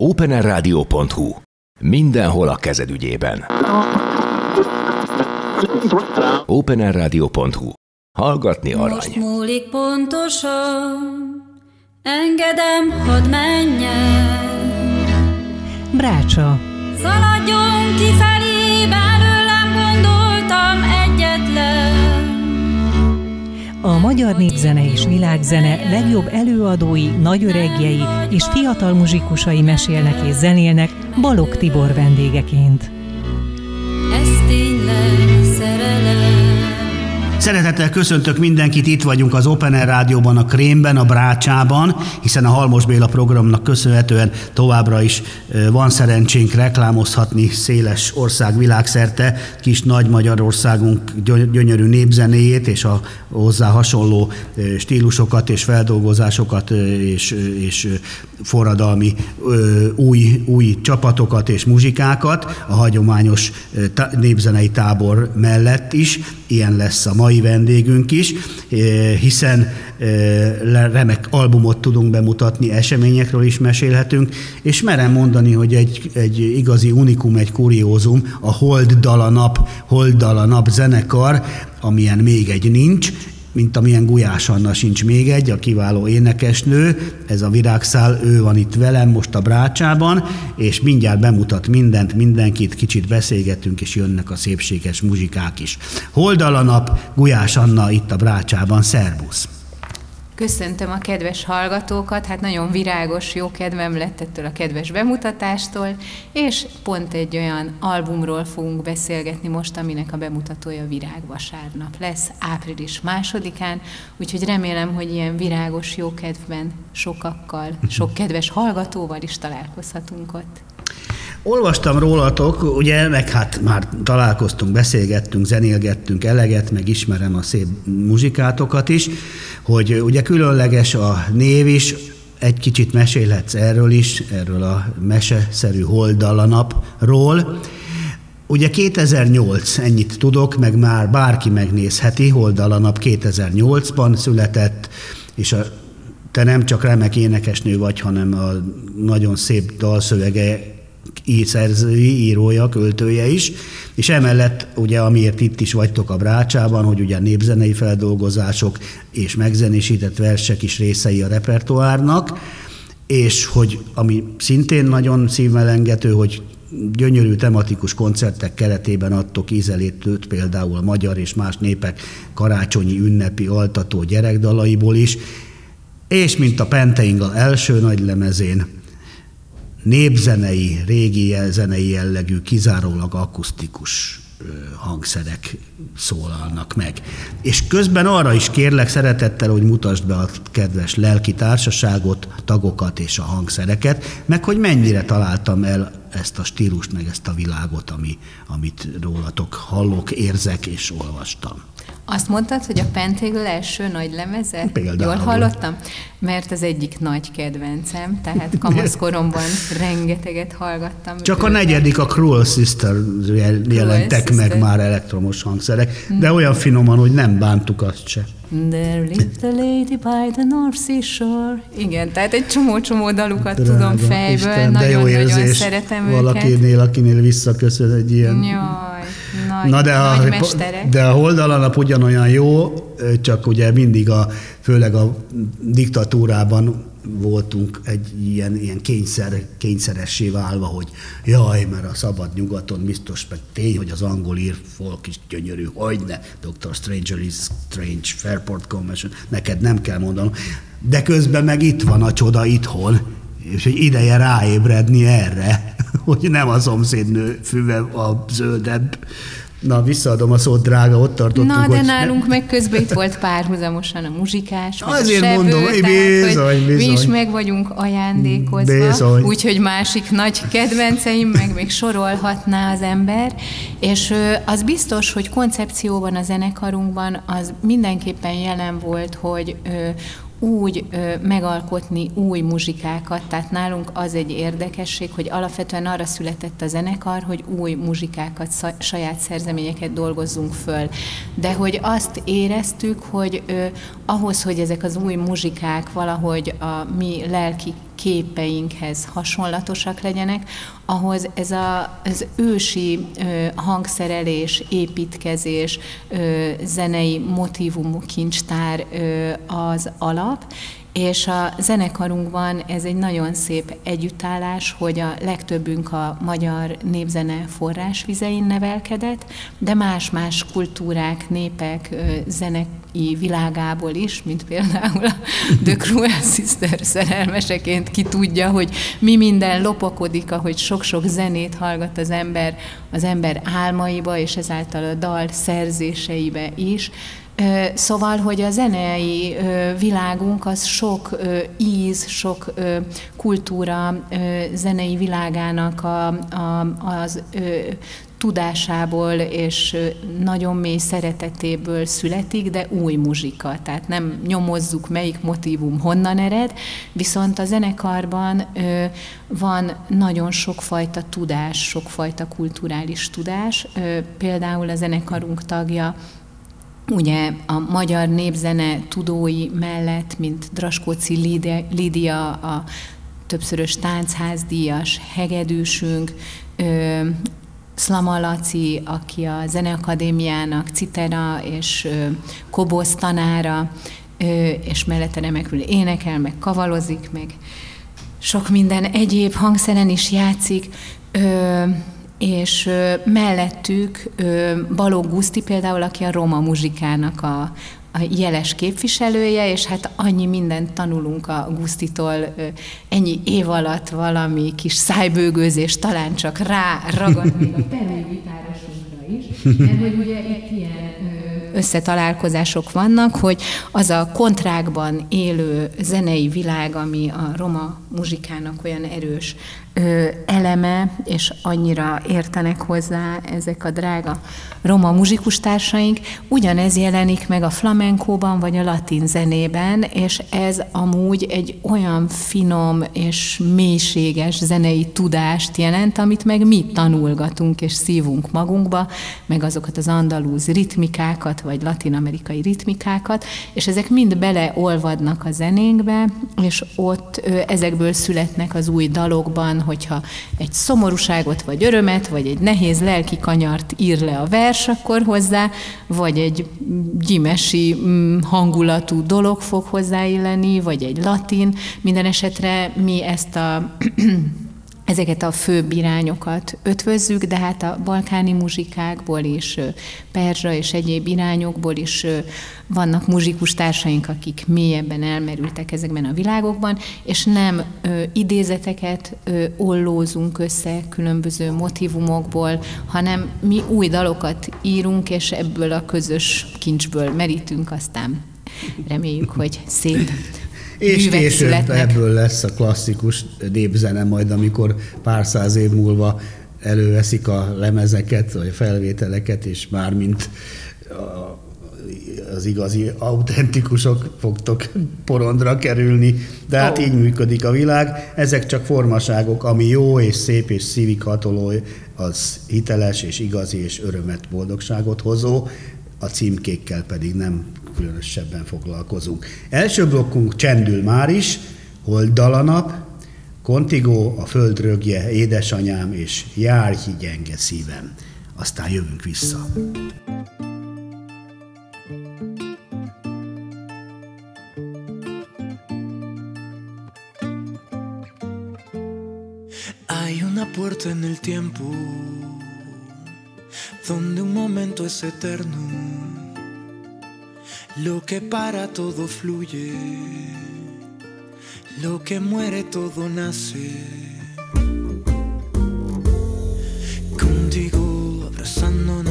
openerradio.hu. Mindenhol a kezed ügyében. openerradio.hu. Hallgatni arany. Most múlik pontosan, engedem, hadd menjen. Brácsa. Szaladjon kifelé, belőlem gondoltam A magyar népzene és világzene legjobb előadói, nagyöregjei és fiatal muzsikusai mesélnek és zenélnek Balog Tibor vendégeként. Ez tényleg. Szeretettel köszöntök mindenkit, itt vagyunk az Open Air Rádióban, a Krémben, a Brácsában, hiszen a Halmos Béla programnak köszönhetően továbbra is van szerencsénk reklámozhatni széles ország világszerte kis nagy Magyarországunk gyö- gyönyörű népzenéjét és a hozzá hasonló stílusokat és feldolgozásokat és, és forradalmi új, új csapatokat és muzsikákat a hagyományos népzenei tábor mellett is. Ilyen lesz a mai vendégünk is, hiszen remek albumot tudunk bemutatni, eseményekről is mesélhetünk, és merem mondani, hogy egy, egy igazi unikum, egy kuriózum, a Hold Dala Nap, Hold Dala Nap zenekar, amilyen még egy nincs, mint amilyen Gulyás Anna sincs még egy, a kiváló énekesnő, ez a virágszál, ő van itt velem most a Brácsában, és mindjárt bemutat mindent, mindenkit, kicsit beszélgetünk, és jönnek a szépséges muzsikák is. Holdala nap, Gulyás Anna itt a Brácsában, szervusz! Köszöntöm a kedves hallgatókat, hát nagyon virágos, jó kedvem lett ettől a kedves bemutatástól, és pont egy olyan albumról fogunk beszélgetni most, aminek a bemutatója Virágvasárnap lesz, április másodikán, úgyhogy remélem, hogy ilyen virágos, jó kedvben sokakkal, sok kedves hallgatóval is találkozhatunk ott. Olvastam rólatok, ugye, meg hát már találkoztunk, beszélgettünk, zenélgettünk eleget, meg ismerem a szép muzsikátokat is, hogy ugye különleges a név is, egy kicsit mesélhetsz erről is, erről a meseszerű holdalanapról. Ugye 2008, ennyit tudok, meg már bárki megnézheti, Holdalanap 2008-ban született, és a, te nem csak remek énekesnő vagy, hanem a nagyon szép dalszövege í- szerzői, írója, költője is, és emellett ugye amiért itt is vagytok a Brácsában, hogy ugye népzenei feldolgozások és megzenésített versek is részei a repertoárnak, és hogy ami szintén nagyon szívmelengető, hogy gyönyörű tematikus koncertek keretében adtok ízelétőt például a magyar és más népek karácsonyi ünnepi altató gyerekdalaiból is, és mint a Penteingel első nagy lemezén, népzenei, régi zenei jellegű, kizárólag akusztikus hangszerek szólalnak meg. És közben arra is kérlek szeretettel, hogy mutasd be a kedves lelki társaságot, tagokat és a hangszereket, meg hogy mennyire találtam el ezt a stílust, meg ezt a világot, ami, amit rólatok hallok, érzek és olvastam. Azt mondtad, hogy a Pentagel első nagy lemeze? Például. Jól hallottam? Mert az egyik nagy kedvencem, tehát kamaszkoromban rengeteget hallgattam. Csak a őket. negyedik, a Cruel Sister jel- jelentek Sister. meg már elektromos hangszerek, de olyan finoman, hogy nem bántuk azt se. There lived a lady by the North Sea shore. Igen, tehát egy csomó-csomó dalukat tudom Drága fejből, Isten, nagyon-nagyon érzés szeretem őket. valakinél, akinél visszaköszön egy ilyen... Jaj, nagy, Na de a, mesterek. de a holdalanap ugyanolyan jó, csak ugye mindig a, főleg a diktatúrában voltunk egy ilyen, ilyen kényszer, kényszeressé válva, hogy jaj, mert a szabad nyugaton biztos, meg tény, hogy az angol ír folk is gyönyörű, hogyne, Dr. Stranger is Strange, Fairport Convention, neked nem kell mondanom, de közben meg itt van a csoda itthon, és hogy ideje ráébredni erre, hogy nem a szomszédnő füve a zöldebb. Na, visszaadom a szót, drága, ott tartottunk, Na, de hogy nálunk meg közben itt volt párhuzamosan a muzsikás, meg Azért a sebő, mondom, tehát, bizony, hogy Mi bizony. is meg vagyunk ajándékozva, Bizony. úgyhogy másik nagy kedvenceim, meg még sorolhatná az ember, és az biztos, hogy koncepcióban a zenekarunkban az mindenképpen jelen volt, hogy úgy ö, megalkotni új muzsikákat, tehát nálunk az egy érdekesség, hogy alapvetően arra született a zenekar, hogy új muzsikákat, saját szerzeményeket dolgozzunk föl. De hogy azt éreztük, hogy ö, ahhoz, hogy ezek az új muzsikák valahogy a mi lelki képeinkhez hasonlatosak legyenek, ahhoz ez a, az ősi ö, hangszerelés, építkezés, ö, zenei motivumú kincstár ö, az alap, és a zenekarunkban ez egy nagyon szép együttállás, hogy a legtöbbünk a magyar népzene forrásvizein nevelkedett, de más-más kultúrák, népek, zenei világából is, mint például a The Cruel Sister szerelmeseként ki tudja, hogy mi minden lopakodik, ahogy sok-sok zenét hallgat az ember az ember álmaiba, és ezáltal a dal szerzéseibe is. Szóval, hogy a zenei világunk az sok íz, sok kultúra zenei világának a, a, az tudásából és nagyon mély szeretetéből születik, de új muzsika. Tehát nem nyomozzuk, melyik motivum honnan ered, viszont a zenekarban van nagyon sokfajta tudás, sokfajta kulturális tudás. Például a zenekarunk tagja ugye a magyar népzene tudói mellett, mint Draskóci Lídia, a többszörös tánchászdíjas hegedűsünk, Szlama Laci, aki a Zeneakadémiának citera és kobosz tanára, és mellette remekül énekel, meg kavalozik, meg sok minden egyéb hangszeren is játszik. És mellettük Balogh Guszti például, aki a roma muzsikának a, a jeles képviselője, és hát annyi mindent tanulunk a Gusztitól, ennyi év alatt valami kis szájbőgőzés talán csak rá ragad még a gitárosunkra is, mert hogy ugye itt ilyen összetalálkozások vannak, hogy az a kontrákban élő zenei világ, ami a roma muzsikának olyan erős eleme, és annyira értenek hozzá ezek a drága roma muzsikustársaink, ugyanez jelenik meg a flamenkóban vagy a latin zenében, és ez amúgy egy olyan finom és mélységes zenei tudást jelent, amit meg mi tanulgatunk és szívunk magunkba, meg azokat az andalúz ritmikákat, vagy latin-amerikai ritmikákat, és ezek mind beleolvadnak a zenénkbe, és ott ezekből születnek az új dalokban, hogyha egy szomorúságot, vagy örömet, vagy egy nehéz lelki kanyart ír le a vers, akkor hozzá, vagy egy gyimesi mm, hangulatú dolog fog hozzáilleni, vagy egy latin. Minden esetre mi ezt a ezeket a főbb irányokat ötvözzük, de hát a balkáni muzsikákból is, perzsa és egyéb irányokból is vannak muzsikus társaink, akik mélyebben elmerültek ezekben a világokban, és nem ö, idézeteket ö, ollózunk össze különböző motivumokból, hanem mi új dalokat írunk, és ebből a közös kincsből merítünk, aztán reméljük, hogy szép és később ebből lesz a klasszikus népzene majd, amikor pár száz év múlva előveszik a lemezeket, vagy a felvételeket, és már mint az igazi autentikusok fogtok porondra kerülni, de hát oh. így működik a világ. Ezek csak formaságok, ami jó és szép és szívig hatoló, az hiteles és igazi és örömet, boldogságot hozó, a címkékkel pedig nem különösebben foglalkozunk. Első blokkunk csendül már is, Hold nap, Kontigó, a földrögje, édesanyám és járj gyenge szívem. Aztán jövünk vissza. Puerta en el tiempo donde un momento es eterno Lo que para todo fluye, lo que muere todo nace. Contigo abrazándonos,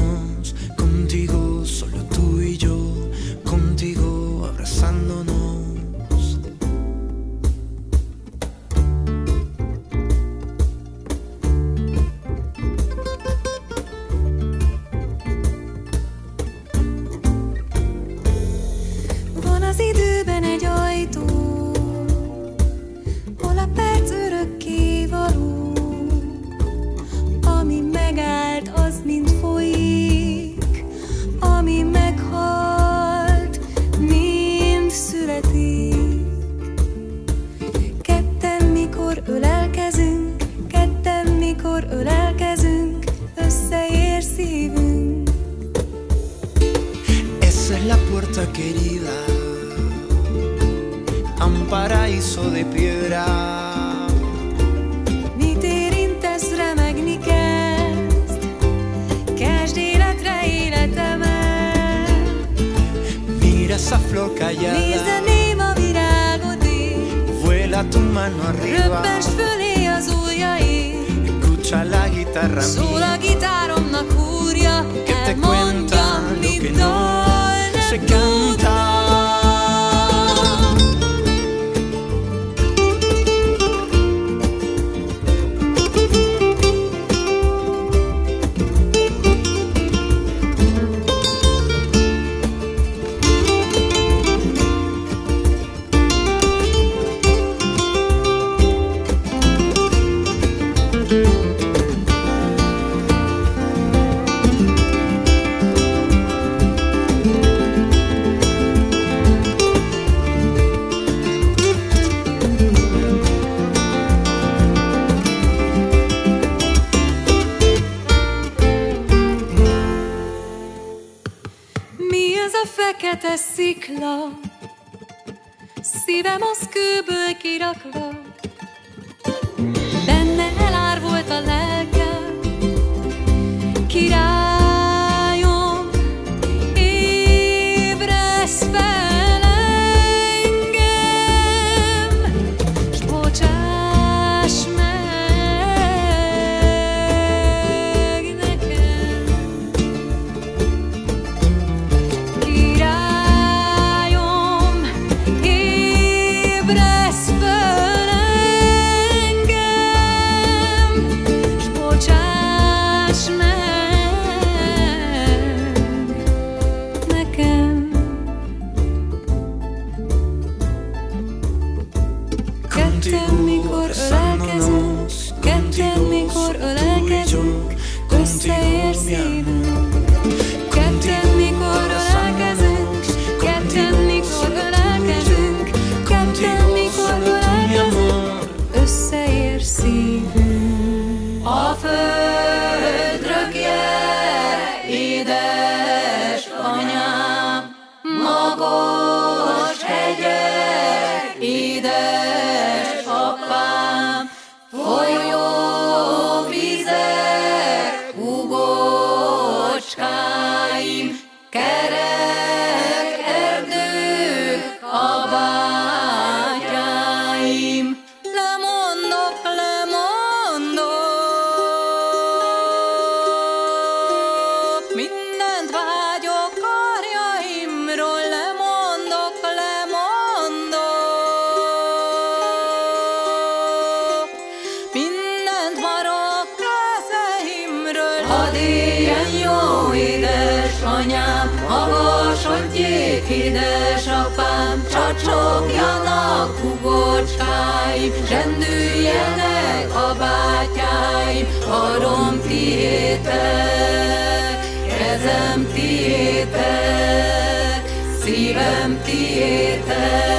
querida, a un paraíso de piedra. Mira esa flor callada. Vuela tu mano arriba. Escucha la guitarra mía. Que te cuenta lo que no fekete szikla, szívem az kőből kirakva. Benne elár a lelkem, király. Idę Karom tiétek, kezem tiétek, szívem tiétek.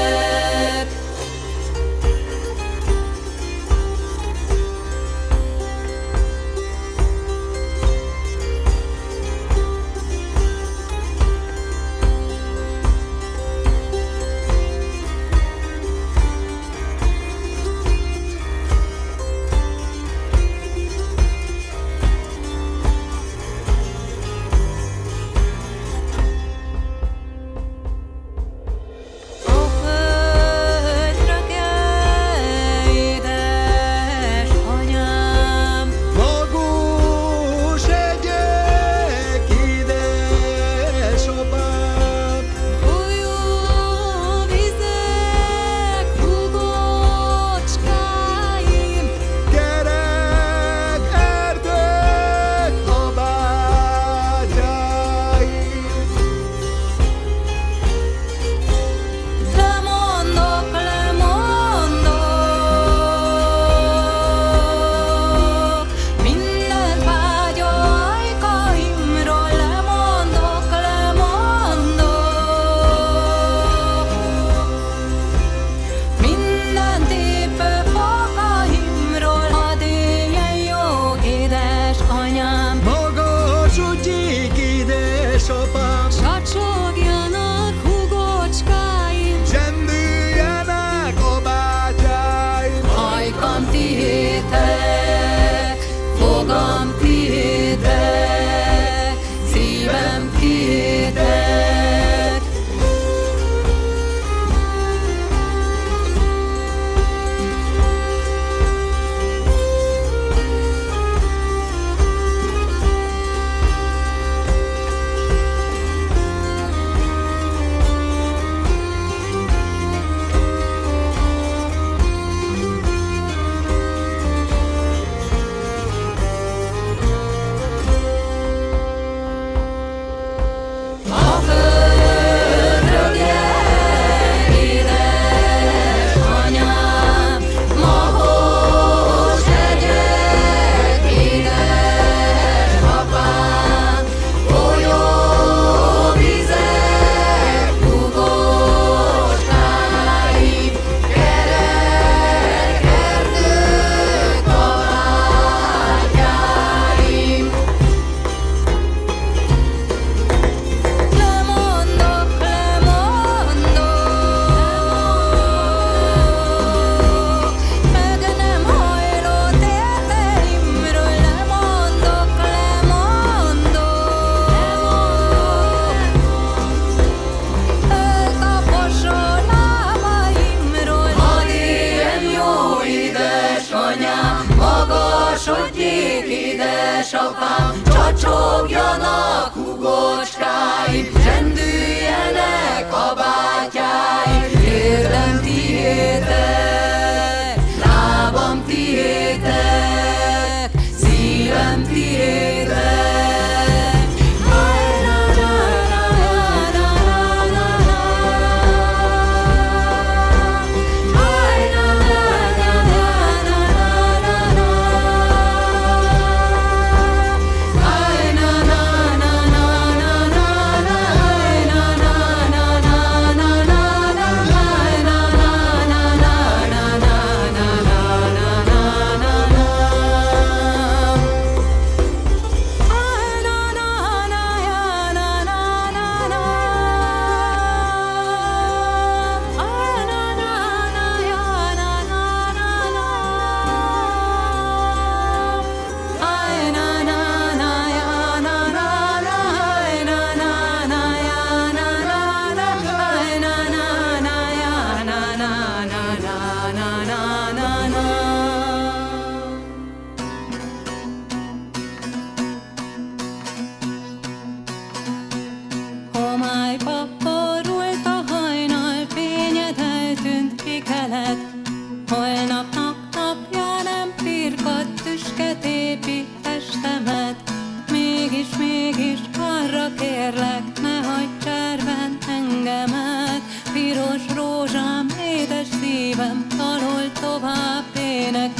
Mégis, mégis arra kérlek, ne hagyj cserben engemet. Piros rózsám, édes szívem, tanul tovább éneket.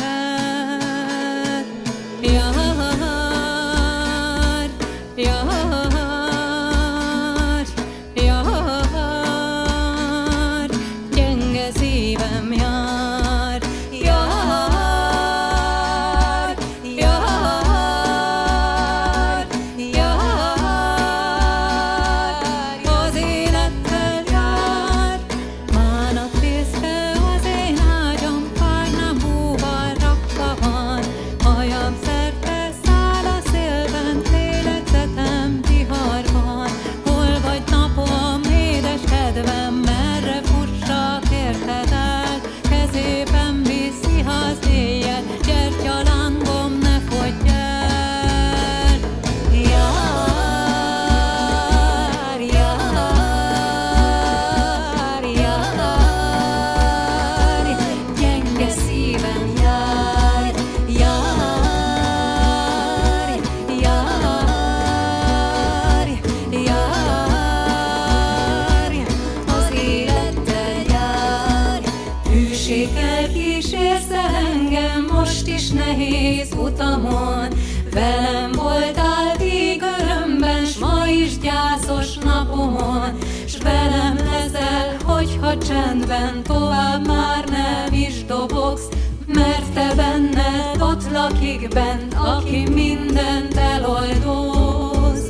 Engem most is nehéz utamon, velem voltál vég örömben, s ma is gyászos napomon, s velem leszel, hogyha csendben tovább már nem is dobogsz, mert te benned ott lakik bent, aki mindent eloldoz.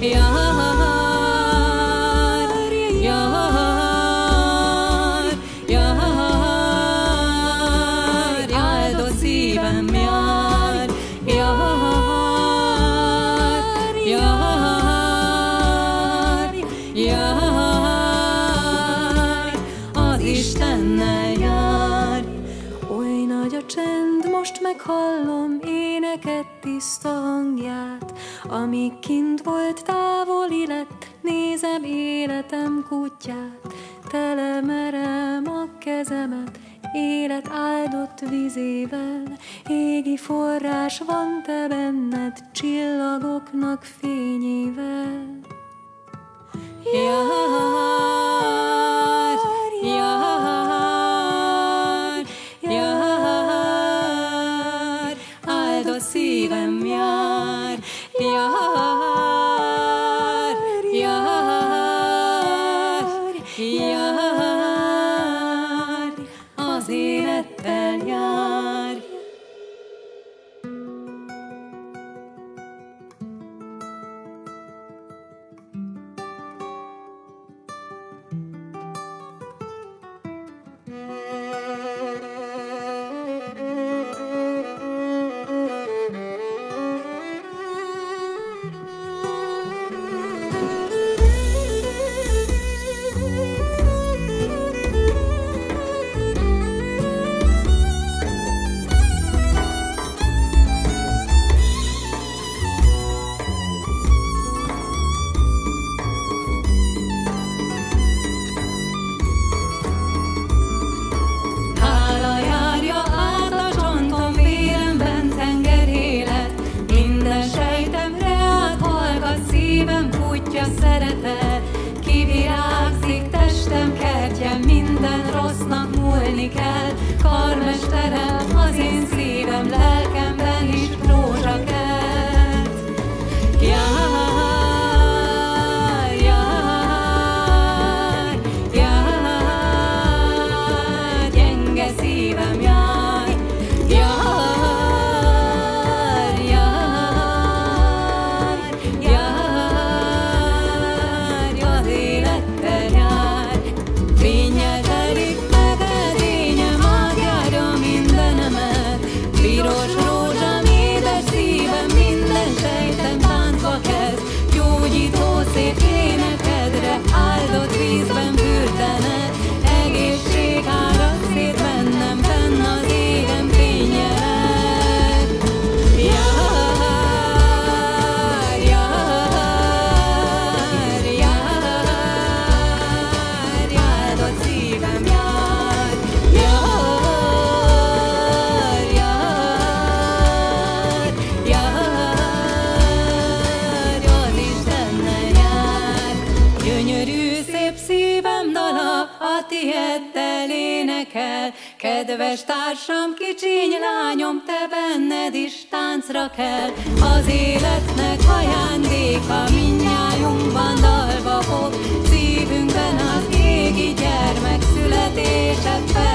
Jár, most meghallom éneket tiszta hangját, amíg kint volt távoli lett, nézem életem kutyát, telemerem a kezemet, élet áldott vizével, égi forrás van te benned, csillagoknak fényével. Jár, jár, áldott szívem jár, kedves társam, kicsiny lányom, te benned is táncra kell. Az életnek ajándéka mindnyájunkban dalba fog, szívünkben az égi gyermek születése felragyog.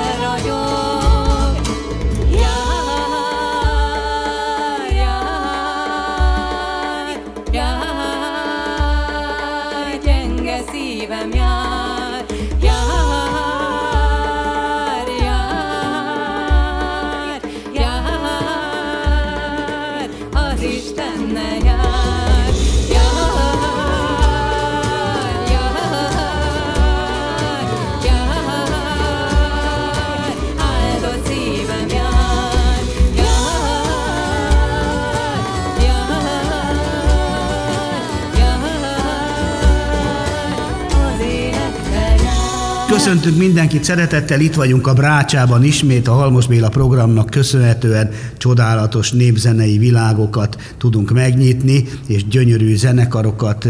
Köszöntünk mindenkit szeretettel, itt vagyunk a Brácsában ismét a Halmos Béla programnak köszönhetően csodálatos népzenei világokat tudunk megnyitni, és gyönyörű zenekarokat,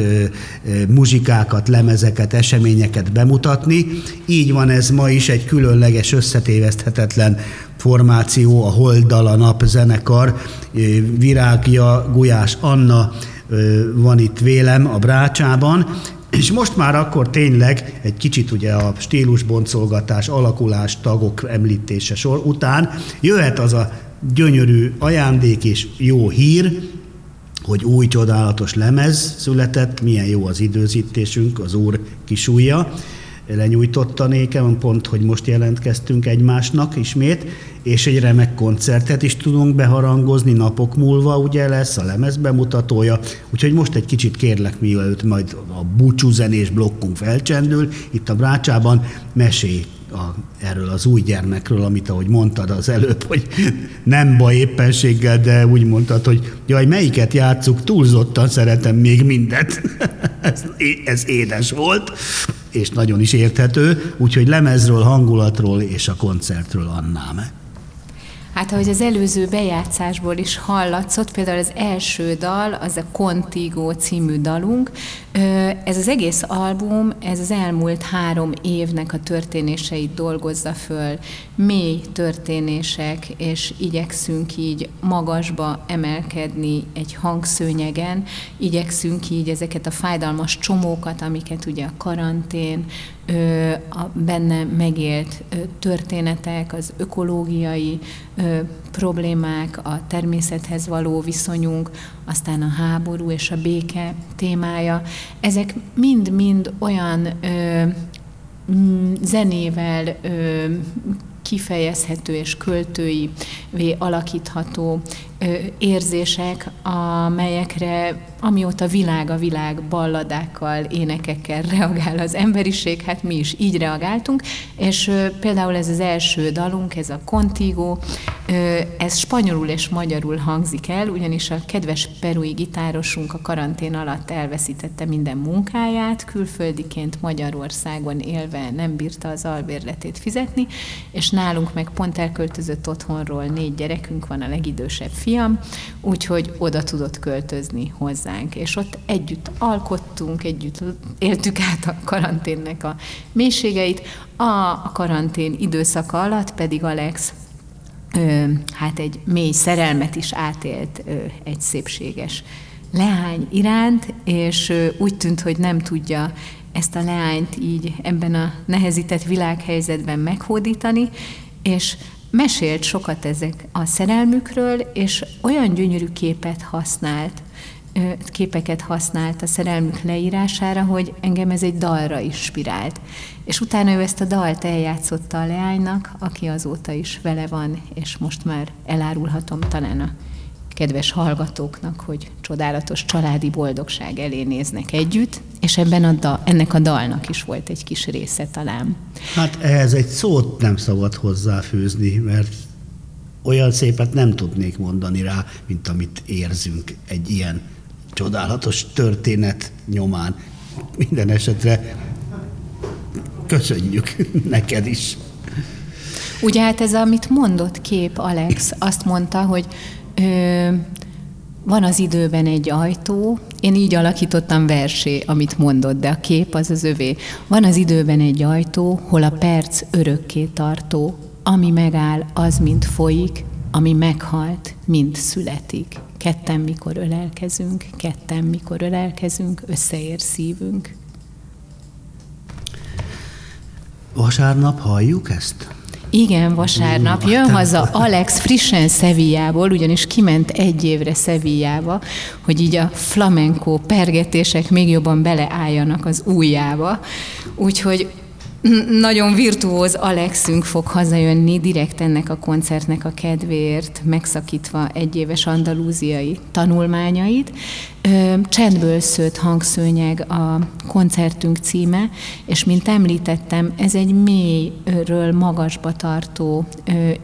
muzsikákat, lemezeket, eseményeket bemutatni. Így van ez ma is egy különleges, összetéveszthetetlen formáció, a Holdal Nap zenekar, Virágja, Gulyás Anna van itt vélem a Brácsában, és most már akkor tényleg egy kicsit ugye a stílusboncolgatás, alakulás, tagok említése sor után jöhet az a gyönyörű ajándék és jó hír, hogy új csodálatos lemez született, milyen jó az időzítésünk, az úr kisújja, lenyújtotta nékem, pont, hogy most jelentkeztünk egymásnak ismét, és egy remek koncertet is tudunk beharangozni napok múlva, ugye lesz a lemez bemutatója, úgyhogy most egy kicsit kérlek, mielőtt majd a búcsú zenés blokkunk felcsendül, itt a Brácsában mesélj a, erről az új gyermekről, amit ahogy mondtad az előbb, hogy nem baj éppenséggel, de úgy mondtad, hogy jaj, melyiket játsszuk, túlzottan szeretem még mindet. ez, ez édes volt, és nagyon is érthető, úgyhogy lemezről, hangulatról és a koncertről annám. Hát ahogy az előző bejátszásból is hallatszott, például az első dal, az a Contigo című dalunk. Ez az egész album, ez az elmúlt három évnek a történéseit dolgozza föl. Mély történések, és igyekszünk így magasba emelkedni egy hangszőnyegen, igyekszünk így ezeket a fájdalmas csomókat, amiket ugye a karantén, a benne megélt történetek, az ökológiai problémák, a természethez való viszonyunk, aztán a háború és a béke témája, ezek mind-mind olyan zenével kifejezhető és költői alakítható ö, érzések, amelyekre amióta világ a világ balladákkal, énekekkel reagál az emberiség, hát mi is így reagáltunk, és például ez az első dalunk, ez a Contigo, ez spanyolul és magyarul hangzik el, ugyanis a kedves perui gitárosunk a karantén alatt elveszítette minden munkáját, külföldiként Magyarországon élve nem bírta az albérletét fizetni, és nálunk meg pont elköltözött otthonról négy gyerekünk van, a legidősebb fiam, úgyhogy oda tudott költözni hozzánk, és ott együtt alkottunk, együtt éltük át a karanténnek a mélységeit. A, karantén időszaka alatt pedig Alex hát egy mély szerelmet is átélt egy szépséges leány iránt, és úgy tűnt, hogy nem tudja ezt a leányt így ebben a nehezített világhelyzetben meghódítani, és mesélt sokat ezek a szerelmükről, és olyan gyönyörű képet használt, képeket használt a szerelmük leírására, hogy engem ez egy dalra inspirált. És utána ő ezt a dalt eljátszotta a leánynak, aki azóta is vele van, és most már elárulhatom talán a kedves hallgatóknak, hogy csodálatos családi boldogság elé néznek együtt, és ebben a da, ennek a dalnak is volt egy kis része talán. Hát ehhez egy szót nem szabad hozzáfűzni, mert olyan szépet nem tudnék mondani rá, mint amit érzünk egy ilyen csodálatos történet nyomán. Minden esetre köszönjük neked is. Ugye hát ez, amit mondott kép Alex, azt mondta, hogy ö, van az időben egy ajtó, én így alakítottam versé, amit mondott, de a kép az az övé. Van az időben egy ajtó, hol a perc örökké tartó, ami megáll, az mint folyik, ami meghalt, mint születik. Ketten mikor ölelkezünk, ketten mikor ölelkezünk, összeér szívünk. Vasárnap halljuk ezt? Igen, vasárnap jön haza Alex frissen Szevillából, ugyanis kiment egy évre Szevillába, hogy így a flamenco pergetések még jobban beleálljanak az újjába. Úgyhogy nagyon virtuóz Alexünk fog hazajönni direkt ennek a koncertnek a kedvéért, megszakítva egyéves andalúziai tanulmányait. Csendből szőtt hangszőnyeg a koncertünk címe, és mint említettem, ez egy mélyről magasba tartó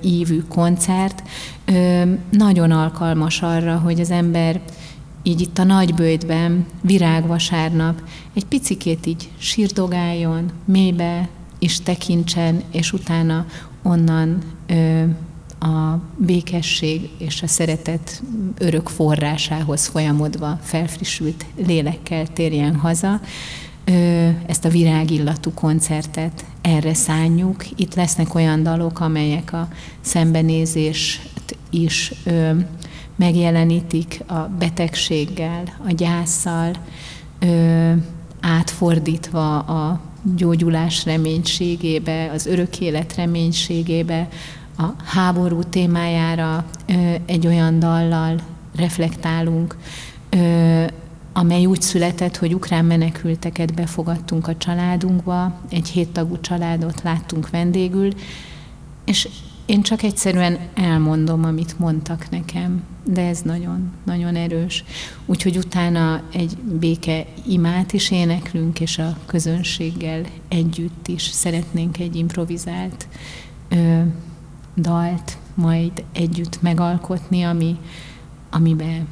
ívű koncert, nagyon alkalmas arra, hogy az ember így itt a nagybőjtben, virágvasárnap, egy picikét így sírdogáljon, mélybe is tekintsen, és utána onnan ö, a békesség és a szeretet örök forrásához folyamodva felfrissült lélekkel térjen haza. Ezt a virágillatú koncertet erre szánjuk. Itt lesznek olyan dalok, amelyek a szembenézést is megjelenítik a betegséggel, a gyászsal, ö, átfordítva a gyógyulás reménységébe, az örök élet reménységébe, a háború témájára ö, egy olyan dallal reflektálunk, ö, amely úgy született, hogy ukrán menekülteket befogadtunk a családunkba, egy héttagú családot láttunk vendégül, és én csak egyszerűen elmondom, amit mondtak nekem, de ez nagyon, nagyon erős. Úgyhogy utána egy béke imát is éneklünk, és a közönséggel együtt is szeretnénk egy improvizált ö, dalt majd együtt megalkotni, ami, amiben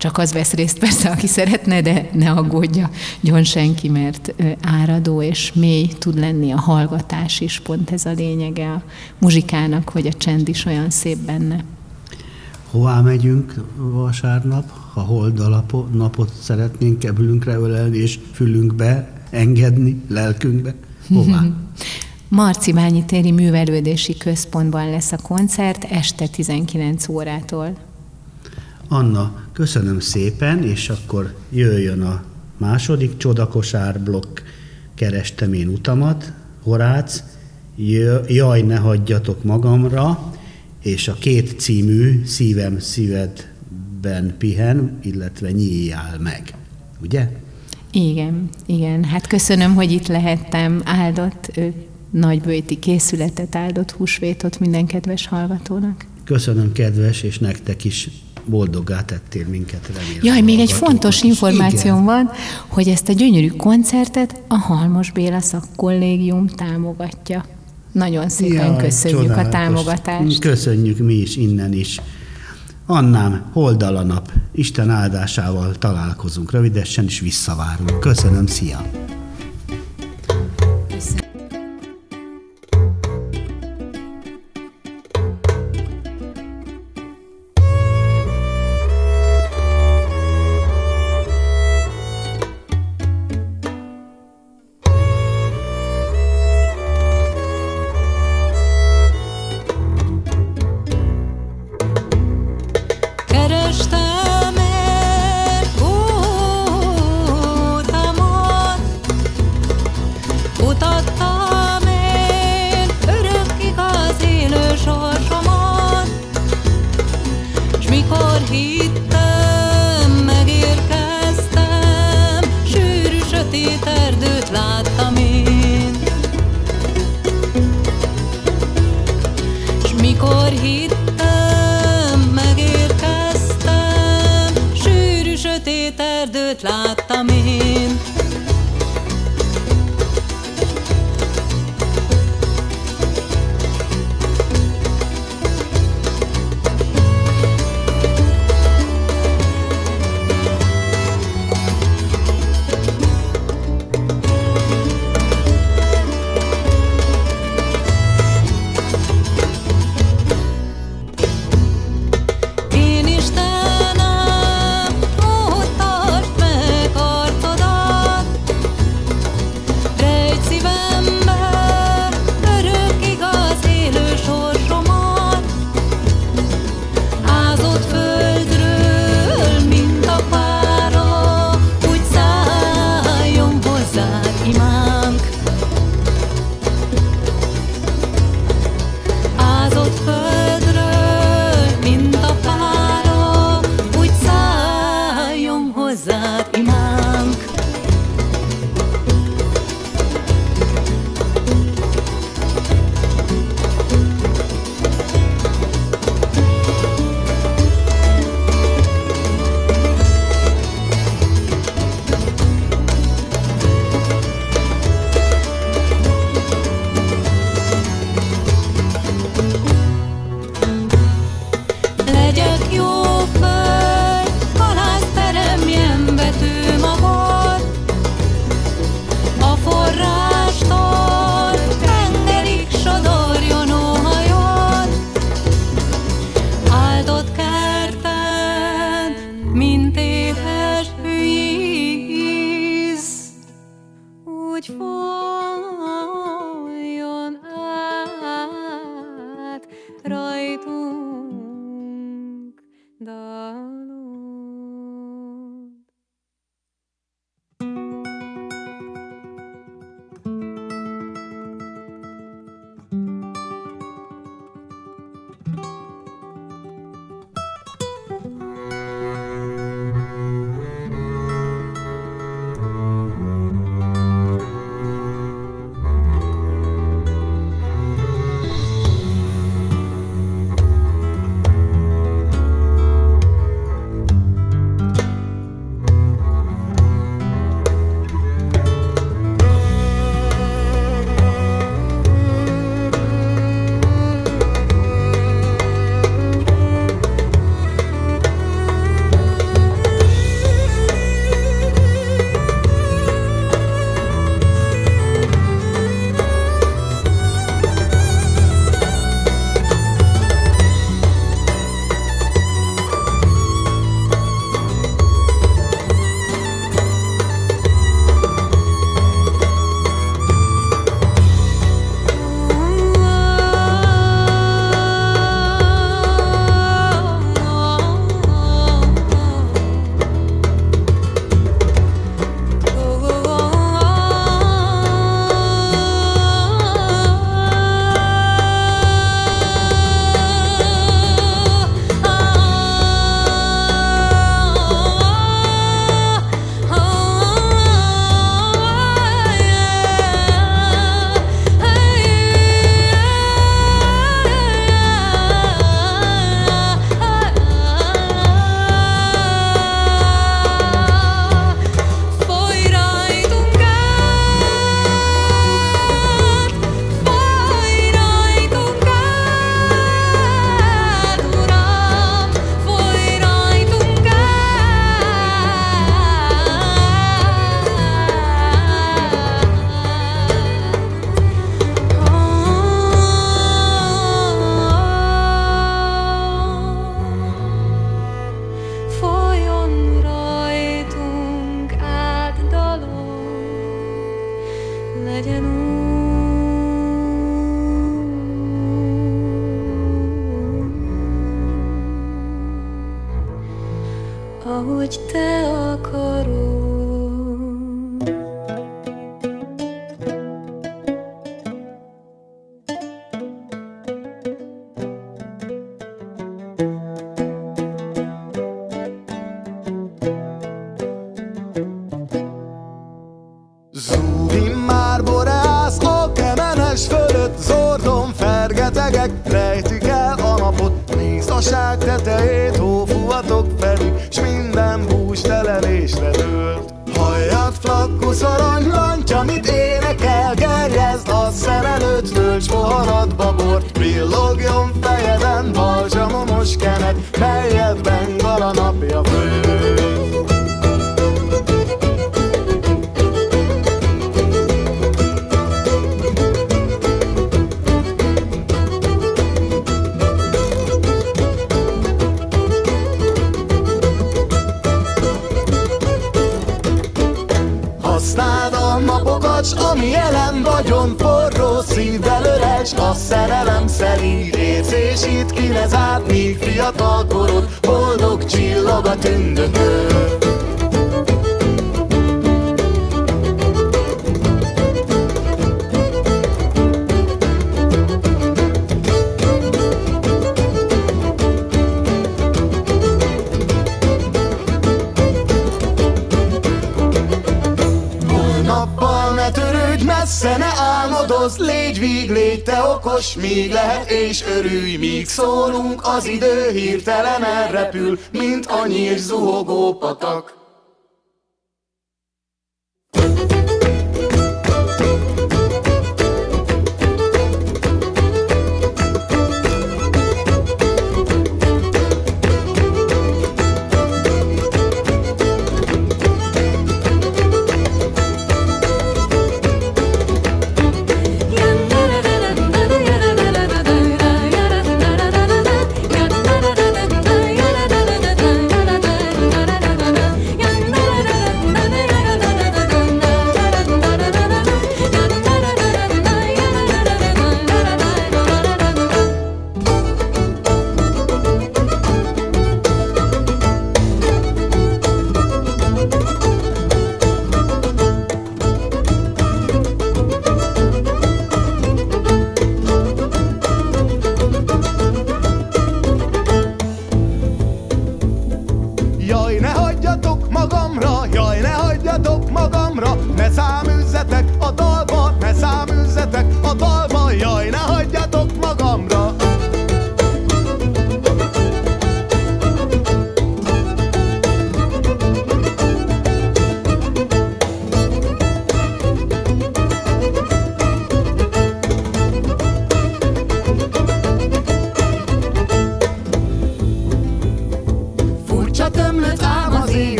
csak az vesz részt persze, aki szeretne, de ne aggódja gyon senki, mert áradó és mély tud lenni a hallgatás is, pont ez a lényege a muzsikának, hogy a csend is olyan szép benne. Hová megyünk vasárnap, ha holdalapot napot szeretnénk kebülünkre ölelni és fülünkbe engedni, lelkünkbe? Hová? Marcibányi téri művelődési központban lesz a koncert este 19 órától. Anna, köszönöm szépen, és akkor jöjjön a második csodakosár blokk, kerestem én utamat, Horác, Jaj, ne hagyjatok magamra, és a két című Szívem szívedben pihen, illetve nyíljál meg. Ugye? Igen, igen. Hát köszönöm, hogy itt lehettem. Áldott nagybőti készületet, áldott húsvétot minden kedves hallgatónak. Köszönöm, kedves, és nektek is boldoggá tettél minket, remélem. Jaj, még egy fontos információm van, hogy ezt a gyönyörű koncertet a Halmos Béla szakkollégium támogatja. Nagyon szépen Jaj, köszönjük csodálatos. a támogatást. Köszönjük mi is innen is. Annám, holdal a nap, Isten áldásával találkozunk rövidesen, és visszavárunk. Köszönöm, szia! not iman got in the girl. Gyors, míg lehet és örülj, míg szólunk, az idő hirtelen elrepül, mint a nyílt zuhogó patak.